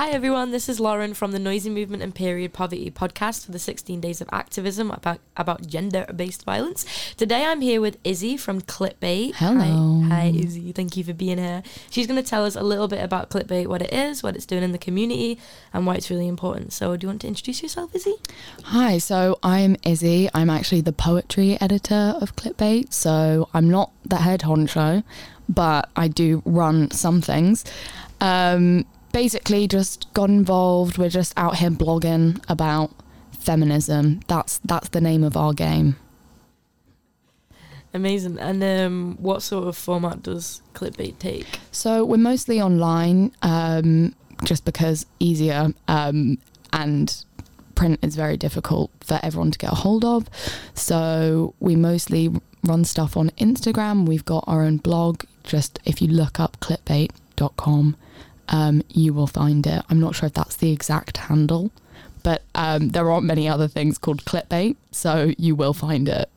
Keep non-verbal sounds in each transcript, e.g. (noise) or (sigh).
Hi everyone, this is Lauren from the Noisy Movement and Period Poverty podcast for the 16 Days of Activism about, about gender based violence. Today I'm here with Izzy from Clitbait. Hello. Hi, hi Izzy, thank you for being here. She's going to tell us a little bit about Clitbait, what it is, what it's doing in the community, and why it's really important. So, do you want to introduce yourself, Izzy? Hi, so I'm Izzy. I'm actually the poetry editor of Clitbait, so I'm not the head honcho, but I do run some things. Um, basically just got involved. We're just out here blogging about feminism. That's that's the name of our game. Amazing. And um, what sort of format does Clitbait take? So we're mostly online, um, just because easier, um, and print is very difficult for everyone to get a hold of. So we mostly run stuff on Instagram. We've got our own blog. Just if you look up clitbait.com, um, you will find it. I'm not sure if that's the exact handle, but um, there aren't many other things called clitbait, so you will find it.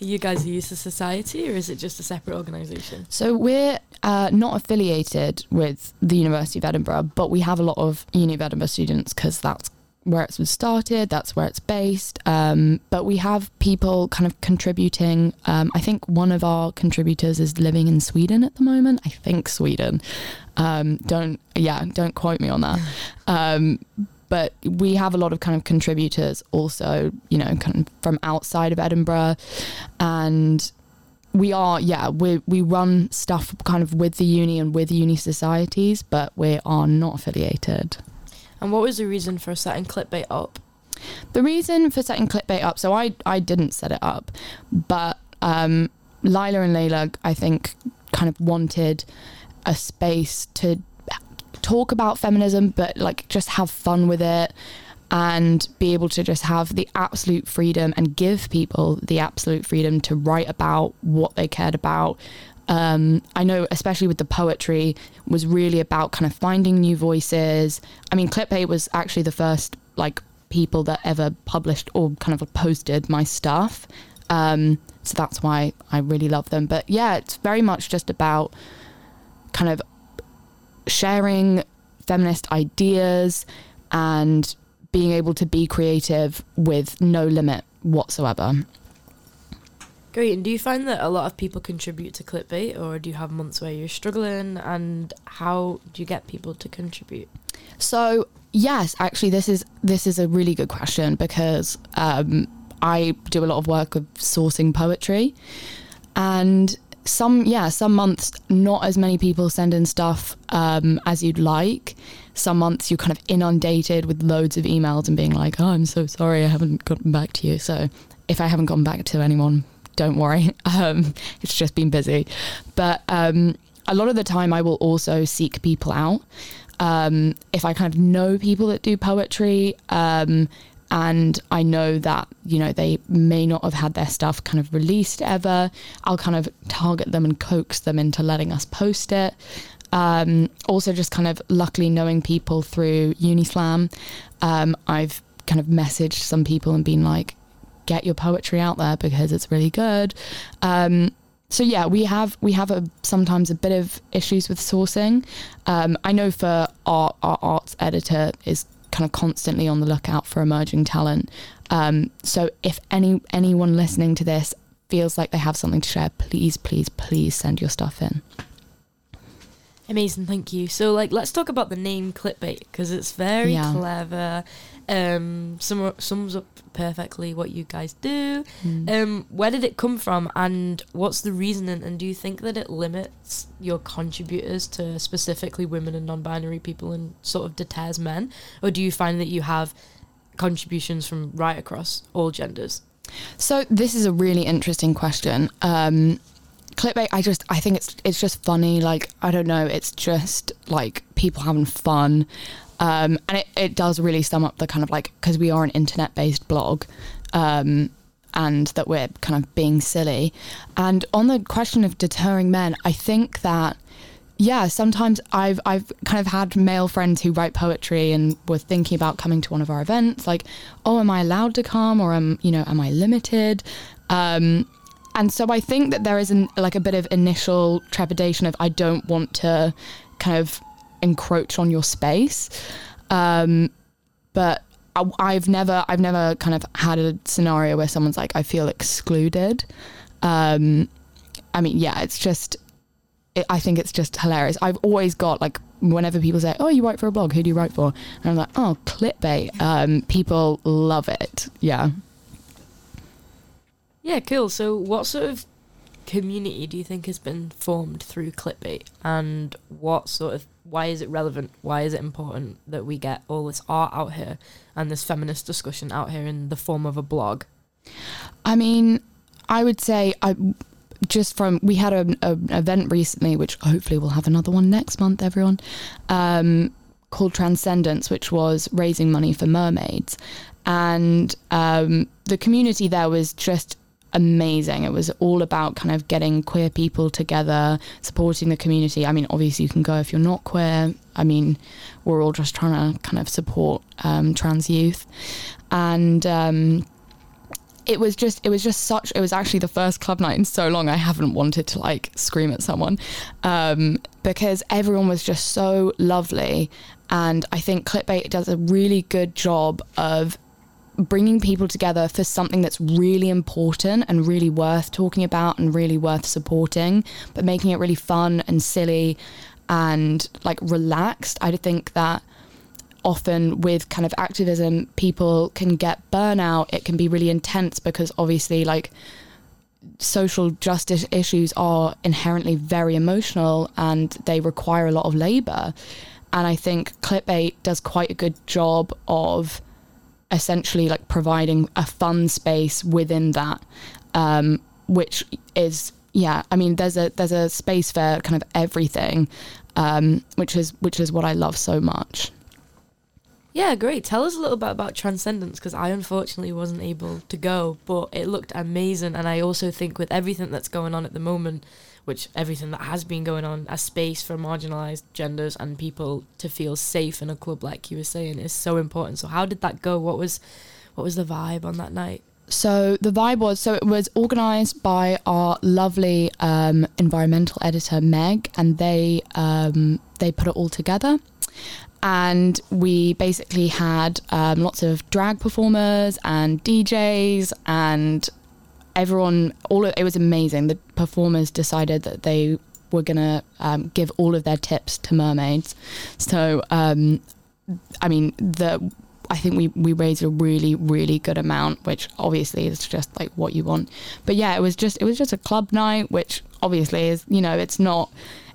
Are you guys a youth society or is it just a separate organisation? So we're uh, not affiliated with the University of Edinburgh, but we have a lot of Uni of Edinburgh students because that's where it was started, that's where it's based. Um, but we have people kind of contributing. Um, I think one of our contributors is living in Sweden at the moment. I think Sweden. Um, don't yeah, don't quote me on that. Um, but we have a lot of kind of contributors also, you know, kind of from outside of Edinburgh, and we are yeah we we run stuff kind of with the uni and with uni societies, but we are not affiliated. And what was the reason for setting Clitbait up? The reason for setting Clitbait up, so I I didn't set it up, but um, Lila and Layla, I think, kind of wanted a space to talk about feminism, but like just have fun with it and be able to just have the absolute freedom and give people the absolute freedom to write about what they cared about. Um, I know, especially with the poetry, was really about kind of finding new voices. I mean, Clitbait was actually the first like people that ever published or kind of posted my stuff. Um, so that's why I really love them. But yeah, it's very much just about kind of sharing feminist ideas and being able to be creative with no limit whatsoever. Great. And do you find that a lot of people contribute to Clitbait, or do you have months where you're struggling? And how do you get people to contribute? So yes, actually, this is this is a really good question because um, I do a lot of work with sourcing poetry, and some yeah some months not as many people send in stuff um, as you'd like some months you're kind of inundated with loads of emails and being like oh i'm so sorry i haven't gotten back to you so if i haven't gotten back to anyone don't worry (laughs) um, it's just been busy but um, a lot of the time i will also seek people out um, if i kind of know people that do poetry um, and I know that you know they may not have had their stuff kind of released ever. I'll kind of target them and coax them into letting us post it. Um, also, just kind of luckily knowing people through Unislam, um, I've kind of messaged some people and been like, "Get your poetry out there because it's really good." Um, so yeah, we have we have a sometimes a bit of issues with sourcing. Um, I know for our our arts editor is kind of constantly on the lookout for emerging talent. Um, so if any anyone listening to this feels like they have something to share, please, please, please send your stuff in. Amazing, thank you. So, like, let's talk about the name Clitbait because it's very Yeah. clever. Um, sum, sums up perfectly what you guys do. Mm. Um, where did it come from, and what's the reasoning? And do you think that it limits your contributors to specifically women and non-binary people, and sort of deters men, or do you find that you have contributions from right across all genders? So this is a really interesting question. Um, clitbait, I just I think it's it's just funny. Like I don't know, it's just like people having fun, um, and it it does really sum up the kind of like because we are an internet based blog. Um, and that we're kind of being silly. And on the question of deterring men, I think that yeah, sometimes I've I've kind of had male friends who write poetry and were thinking about coming to one of our events, like, oh, am I allowed to come, or am you know, am I limited? Um, and so I think that there is an, like a bit of initial trepidation of I don't want to kind of encroach on your space. Um, but I, I've never I've never kind of had a scenario where someone's like I feel excluded. Um, I mean, yeah, it's just it, I think it's just hilarious. I've always got like whenever people say, "Oh, you write for a blog? Who do you write for?" and I'm like, "Oh, clitbait." Um, people love it. Yeah. Yeah, cool. So, what sort of community do you think has been formed through clitbait, and what sort of why is it relevant? Why is it important that we get all this art out here and this feminist discussion out here in the form of a blog? I mean, I would say I just from we had an event recently, which hopefully we'll have another one next month. Everyone. Um, called Transcendence, which was raising money for mermaids. And um, the community there was just amazing. It was all about kind of getting queer people together, supporting the community. I mean, obviously, you can go if you're not queer. I mean, we're all just trying to kind of support um, trans youth. And um, it was just, it was just such, it was actually the first club night in so long I haven't wanted to like scream at someone um, because everyone was just so lovely. And I think Clitbait does a really good job of bringing people together for something that's really important and really worth talking about and really worth supporting, but making it really fun and silly and like relaxed. I think that often with kind of activism, people can get burnout. It can be really intense because obviously, like, social justice issues are inherently very emotional and they require a lot of labor. And I think Clitbait does quite a good job of essentially like providing a fun space within that, um, which is yeah. I mean, there's a there's a space for kind of everything, um, which is which is what I love so much. Yeah, great. Tell us a little bit about Transcendence because I unfortunately wasn't able to go, but it looked amazing. And I also think with everything that's going on at the moment, which everything that has been going on, a space for marginalized genders and people to feel safe in a club, like you were saying, is so important. So how did that go? What was what was the vibe on that night? So the vibe was so it was organised by our lovely um, environmental editor Meg, and they um, they put it all together. And we basically had um, lots of drag performers and DJs and everyone, all of, it was amazing. The performers decided that they were gonna um, give all of their tips to mermaids. So, um, I mean, the I think we we raised a really really good amount, which obviously is just like what you want. But yeah, it was just it was just a club night, which obviously is you know it's not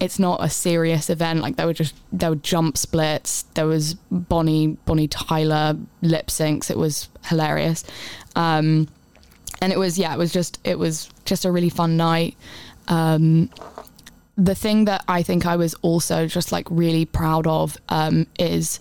it's not a serious event. Like there were just there were jump splits. There was Bonnie Bonnie Tyler lip syncs. It was hilarious. Um, and it was yeah, it was just it was just a really fun night. Um, the thing that I think I was also just like really proud of um, is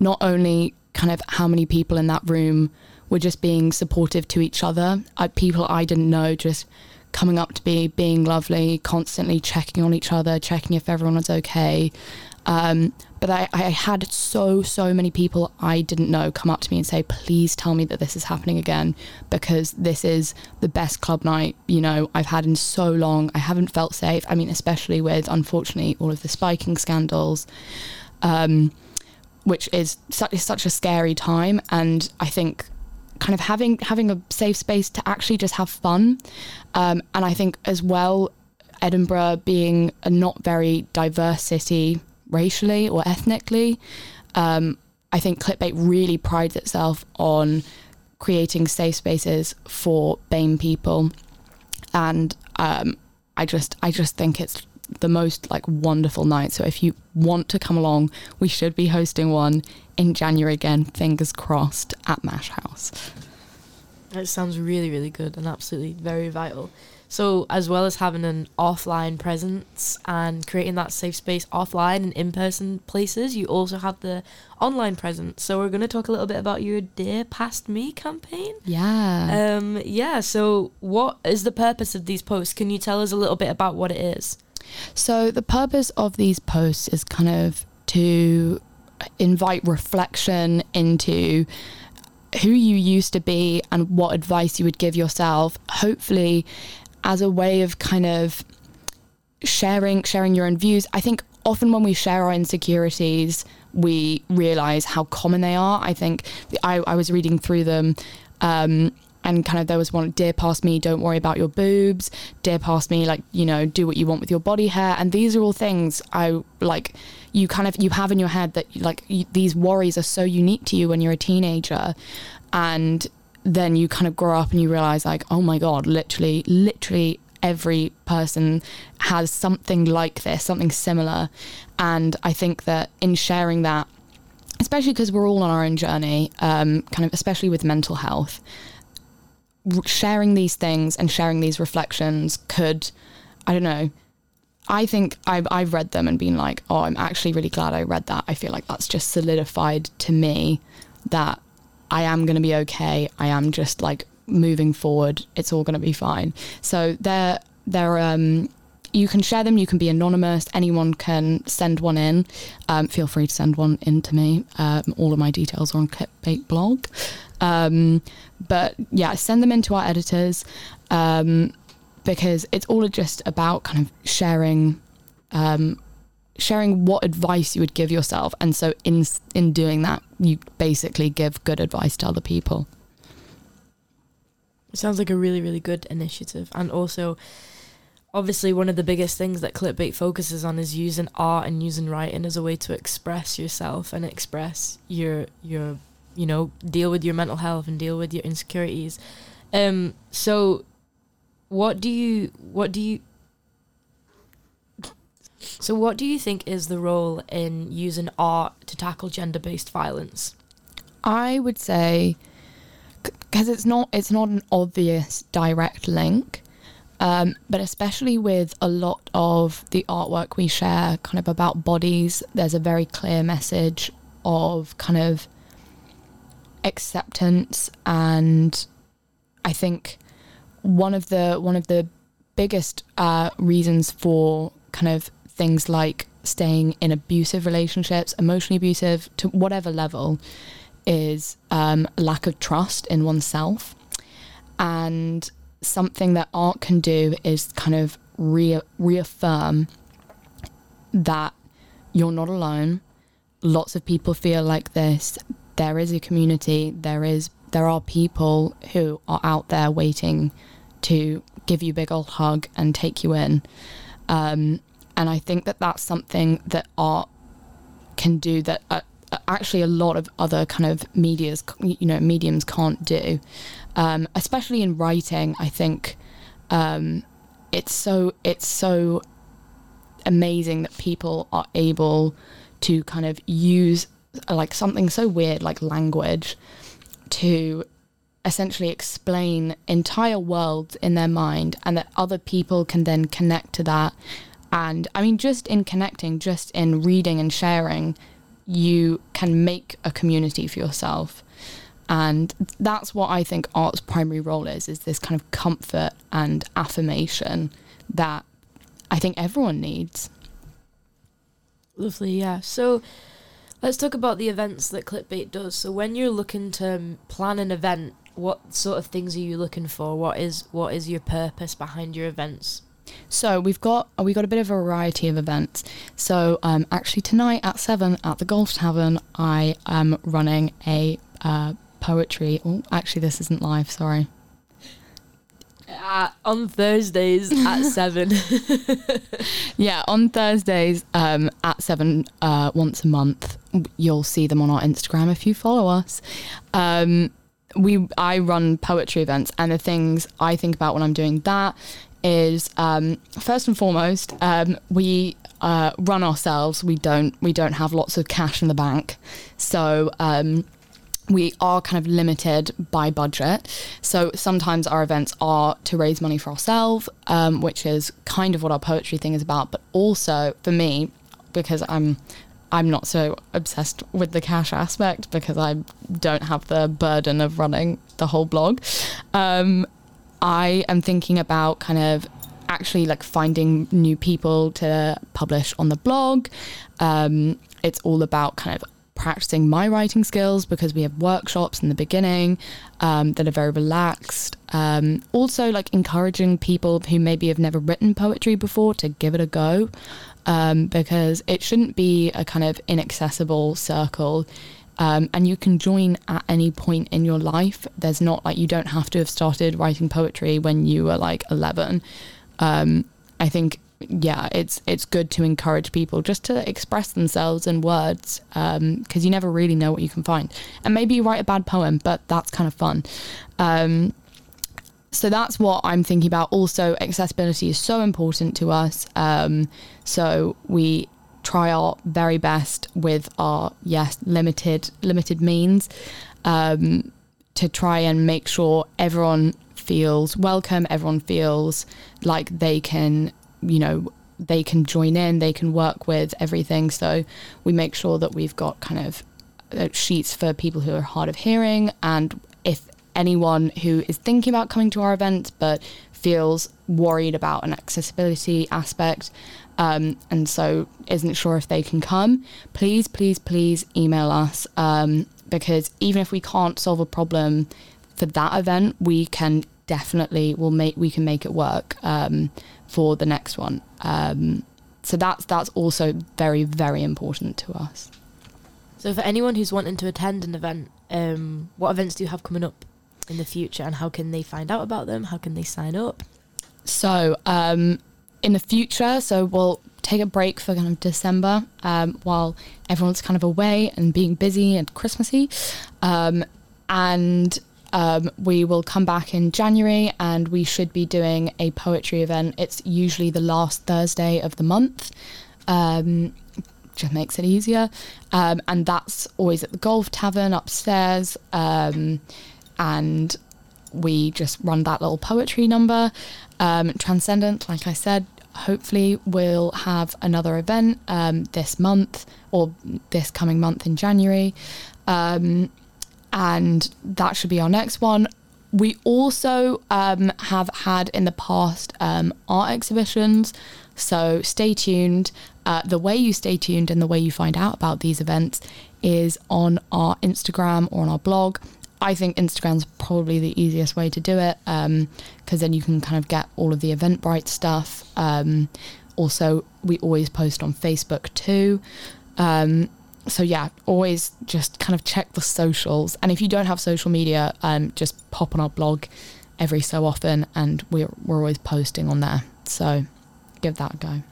not only kind of how many people in that room were just being supportive to each other, uh, people I didn't know just coming up to me, being lovely, constantly checking on each other, checking if everyone was okay. Um, but I, I had so, so many people I didn't know come up to me and say, please tell me that this is happening again because this is the best club night, you know, I've had in so long. I haven't felt safe. I mean, especially with, unfortunately, all of the spiking scandals. Um, which is such, is such a scary time and I think kind of having having a safe space to actually just have fun um, and I think as well Edinburgh being a not very diverse city racially or ethnically. Um, I think Clitbait really prides itself on creating safe spaces for BAME people, and um, I just I just think it's the most like wonderful night. So if you want to come along, we should be hosting one in January again. Fingers crossed at Mash House. It sounds really really good and absolutely very vital. So, as well as having an offline presence and creating that safe space offline and in person places, you also have the online presence. So, we're going to talk a little bit about your Dear Past Me campaign. Yeah. Um, yeah. So, what is the purpose of these posts? Can you tell us a little bit about what it is? So, the purpose of these posts is kind of to invite reflection into who you used to be and what advice you would give yourself. Hopefully, as a way of kind of sharing sharing your own views. I think often when we share our insecurities, we realize how common they are. I think I, I was reading through them. Um, and kind of there was one dear past me don't worry about your boobs dear past me like you know do what you want with your body hair and these are all things i like you kind of you have in your head that like you, these worries are so unique to you when you're a teenager and then you kind of grow up and you realize like oh my god literally literally every person has something like this something similar and i think that in sharing that especially because we're all on our own journey um, kind of especially with mental health sharing these things and sharing these reflections could, I don't know, I think I've, I've read them and been like, oh, I'm actually really glad I read that. I feel like that's just solidified to me that I am going to be okay. I am just like moving forward. It's all going to be fine. So they're, they're, um, you can share them. You can be anonymous. Anyone can send one in. Um, feel free to send one in to me. Um, all of my details are on Clitbait blog. Um, but yeah, send them into our editors um, because it's all just about kind of sharing. Sharing what advice you would give yourself. And so in in doing that you basically give good advice to other people. It sounds like a really really good initiative. And also obviously one of the biggest things that clitbait focuses on is using art and using writing as a way to express yourself and express your your you know deal with your mental health and deal with your insecurities. Um so what do you what do you so what do you think is the role in using art to tackle gender-based violence? I would say because it's not it's not an obvious direct link um, but especially with a lot of the artwork we share, kind of about bodies, there's a very clear message of kind of acceptance and I think one of the one of the biggest uh, reasons for kind of things like staying in abusive relationships, emotionally abusive to whatever level, is um, lack of trust in oneself. And something that art can do is kind of re- reaffirm that you're not alone. Lots of people feel like this. There is a community. There is there are people who are out there waiting to give you a big old hug and take you in. Um, and I think that that's something that art can do that uh, actually a lot of other kind of media's you know mediums can't do um, especially in writing. I think um, it's so it's so amazing that people are able to kind of use like something so weird like language to essentially explain entire worlds in their mind and that other people can then connect to that and i mean just in connecting just in reading and sharing you can make a community for yourself and that's what I think art's primary role is is this kind of comfort and affirmation that I think everyone needs. Lovely, yeah. So let's talk about the events that Clitbait does. So when you're looking to plan an event, what sort of things are you looking for? What is what is your purpose behind your events? So we've got we got a bit of a variety of events. So um, actually tonight at seven at the Golf Tavern, I am running a uh, poetry. Oh, actually, this isn't live. Sorry. Uh, on Thursdays at (laughs) seven. (laughs) yeah, on Thursdays um, at seven, uh, once a month, you'll see them on our Instagram if you follow us. Um, we I run poetry events, and the things I think about when I'm doing that is um, first and foremost um, we uh, run ourselves. We don't we don't have lots of cash in the bank, so um, we are kind of limited by budget. So sometimes our events are to raise money for ourselves, um, which is kind of what our poetry thing is about. But also for me, because I'm I'm not so obsessed with the cash aspect because I don't have the burden of running the whole blog. Um, I am thinking about kind of actually like finding new people to publish on the blog. Um, it's all about kind of practicing my writing skills because we have workshops in the beginning um, that are very relaxed. Um, also, like encouraging people who maybe have never written poetry before to give it a go um, because it shouldn't be a kind of inaccessible circle. Um, and you can join at any point in your life. There's not like you don't have to have started writing poetry when you were like 11. Um, I think yeah, it's it's good to encourage people just to express themselves in words because um, you never really know what you can find. And maybe you write a bad poem, but that's kind of fun. Um, so that's what I'm thinking about. Also, accessibility is so important to us. Um, so we try our very best with our yes limited limited means um, to try and make sure everyone feels welcome. Everyone feels like they can you know they can join in, they can work with everything. So we make sure that we've got kind of uh, sheets for people who are hard of hearing, and if anyone who is thinking about coming to our event but feels worried about an accessibility aspect um, and so isn't sure if they can come, please, please, please email us um, because even if we can't solve a problem for that event, we can definitely will make we can make it work. Um, for the next one. Um, so that's that's also very very important to us. So for anyone who's wanting to attend an event, um, what events do you have coming up in the future, and how can they find out about them? How can they sign up? So um, in the future, so we'll take a break for kind of December um, while everyone's kind of away and being busy and Christmassy, um, and um, we will come back in January and we should be doing a poetry event. It's usually the last Thursday of the month. Um, just makes it easier. Um, and that's always at the Golf Tavern upstairs. Um, and we just run that little poetry number. Um, Transcendent, like I said, hopefully we'll have another event um, this month or this coming month in January. Um, and that should be our next one. We also um, have had in the past um, art exhibitions, so stay tuned. Uh, the way you stay tuned and the way you find out about these events is on our Instagram or on our blog. I think Instagram's probably the easiest way to do it because um, then you can kind of get all of the Eventbrite stuff. Um, also, we always post on Facebook too. Um, so yeah, always just kind of check the socials. And if you don't have social media, um, just pop on our blog every so often, and we're we're always posting on there. So give that a go.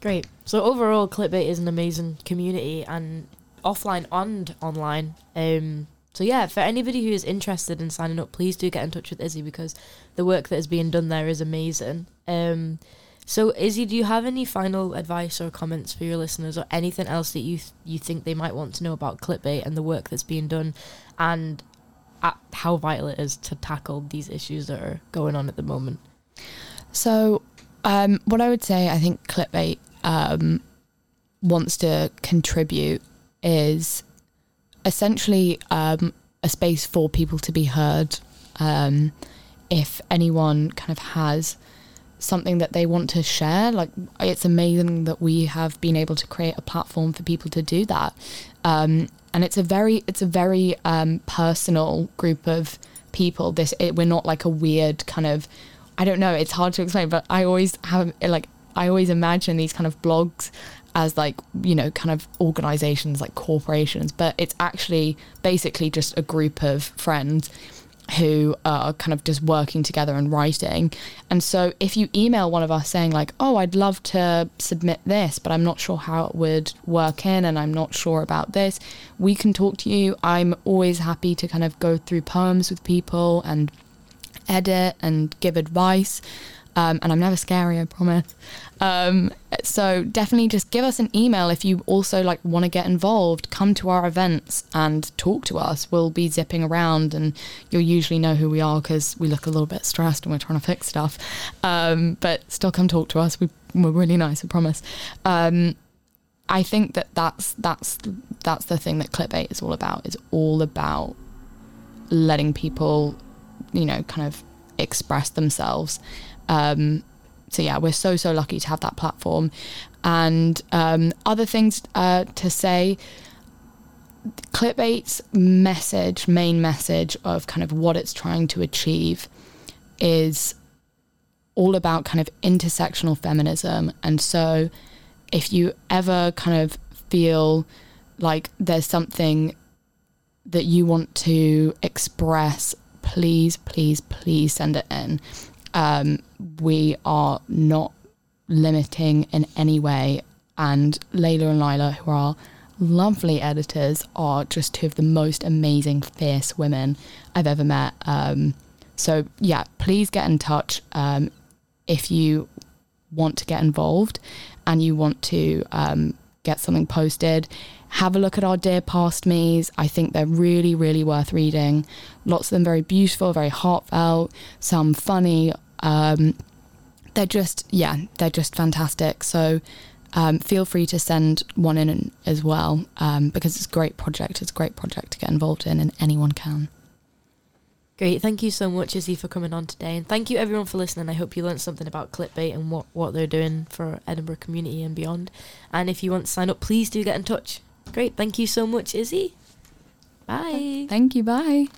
Great. So overall, Clitbait is an amazing community, and offline and online. Um, so yeah, for anybody who is interested in signing up, please do get in touch with Izzy because the work that is being done there is amazing. Um, so, Izzy, do you have any final advice or comments for your listeners, or anything else that you th- you think they might want to know about Clitbait and the work that's being done, and how vital it is to tackle these issues that are going on at the moment? So, um, what I would say, I think Clitbait um, wants to contribute is essentially um, a space for people to be heard. Um, if anyone kind of has something that they want to share. Like it's amazing that we have been able to create a platform for people to do that. Um, and it's a very it's a very um, personal group of people. This it, we're not like a weird kind of I don't know. It's hard to explain, but I always have like I always imagine these kind of blogs as like you know kind of organizations like corporations but it's actually basically just a group of friends who are kind of just working together and writing. And so if you email one of us saying like, "Oh, I'd love to submit this, but I'm not sure how it would work in and I'm not sure about this," we can talk to you. I'm always happy to kind of go through poems with people and edit and give advice. Um, and I'm never scary, I promise. Um, so definitely just give us an email if you also like want to get involved. Come to our events and talk to us. We'll be zipping around, and you'll usually know who we are because we look a little bit stressed and we're trying to fix stuff. Um, but still, come talk to us. We, we're really nice, I promise. Um, I think that that's that's that's the thing that Clitbait is all about. It's all about letting people, you know, kind of express themselves um, so yeah, we're so so lucky to have that platform. And um, other things uh, to say, clitbait's message, main message of kind of what it's trying to achieve is all about kind of intersectional feminism. And so if you ever kind of feel like there's something that you want to express, please, please, please send it in. Um, we are not limiting in any way. And Layla and Lila, who are lovely editors, are just two of the most amazing, fierce women I've ever met. Um, so, yeah, please get in touch um, if you want to get involved and you want to um, get something posted. Have a look at our Dear Past Me's. I think they're really, really worth reading. Lots of them very beautiful, very heartfelt, some funny. Um, they're just, yeah, they're just fantastic. So um, feel free to send one in as well um, because it's a great project. It's a great project to get involved in, and anyone can. Great. Thank you so much, Izzy, for coming on today. And thank you, everyone, for listening. I hope you learned something about Clitbait and what, what they're doing for Edinburgh community and beyond. And if you want to sign up, please do get in touch. Great. Thank you so much, Izzy. Bye. Thank you. Bye.